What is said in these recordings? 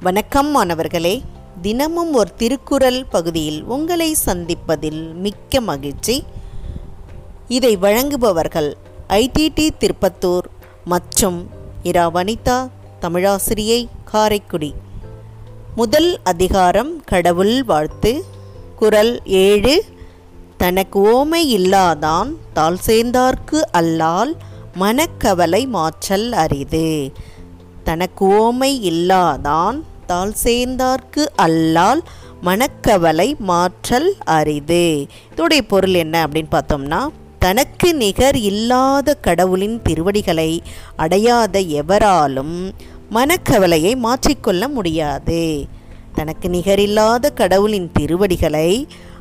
வணக்கம் மாணவர்களே. தினமும் ஒரு திருக்குறள் பகுதியில் உங்களை சந்திப்பதில் மிக்க மகிழ்ச்சி. இதை வழங்குபவர்கள் ஐடிடி திருப்பத்தூர் மற்றும் இரா வனிதா தமிழாசிரியை காரைக்குடி. முதல் அதிகாரம் கடவுள் வாழ்த்து. குரல் ஏழு. தனக்கு ஓமை இல்லாதான் தால் சேர்ந்தார்க்கு அல்லால் மனக்கவலை மாற்றல் அரிது. தனக்கு ஓமை இல்லாதான் தாள் சேர்ந்தார்க்கு அல்லால் மனக்கவலை மாற்றல் அரிது. இதோடைய பொருள் என்ன அப்படின்னு பார்த்தோம்னா தனக்கு நிகர் இல்லாத கடவுளின் திருவடிகளை அடையாத எவராலும் மனக்கவலையை மாற்றிக்கொள்ள முடியாது. தனக்கு நிகரில்லாத கடவுளின் திருவடிகளை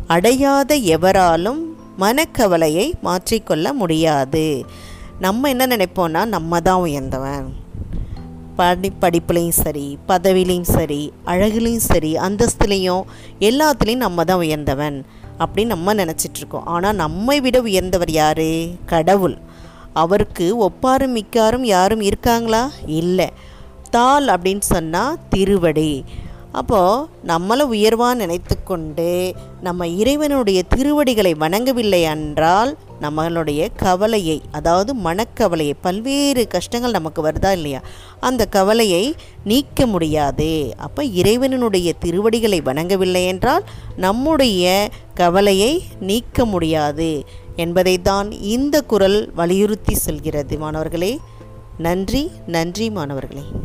அடையாத எவராலும் மனக்கவலையை மாற்றிக்கொள்ள முடியாது. நம்ம என்ன நினைப்போம்னா நம்ம தான் உயர்ந்தவன். படி படிப்புலேயும் சரி பதவியிலையும் சரி அழகுலேயும் சரி அந்தஸ்துலேயும் எல்லாத்துலேயும் நம்ம தான் உயர்ந்தவன் அப்படின்னு நம்ம நினச்சிட்ருக்கோம். ஆனால் நம்மை விட உயர்ந்தவர் யார்? கடவுள். அவருக்கு ஒப்பாரும் மிக்காரும் யாரும் இருக்காங்களா? இல்லை. தாள் அப்படின்னு சொன்னால் திருவடி. அப்போது நம்மளை உயர்வாக நினைத்து கொண்டு நம்ம இறைவனுடைய திருவடிகளை வணங்கவில்லை என்றால் நம்மளுடைய கவலையை அதாவது மனக்கவலையை பல்வேறு கஷ்டங்கள் நமக்கு வருதா இல்லையா? அந்த கவலையை நீக்க முடியாது. அப்போ இறைவனுடைய திருவடிகளை வணங்கவில்லை என்றால் நம்முடைய கவலையை நீக்க முடியாது என்பதை தான் இந்த குரல் வலியுறுத்தி சொல்கிறது மாணவர்களே. நன்றி நன்றி மாணவர்களே.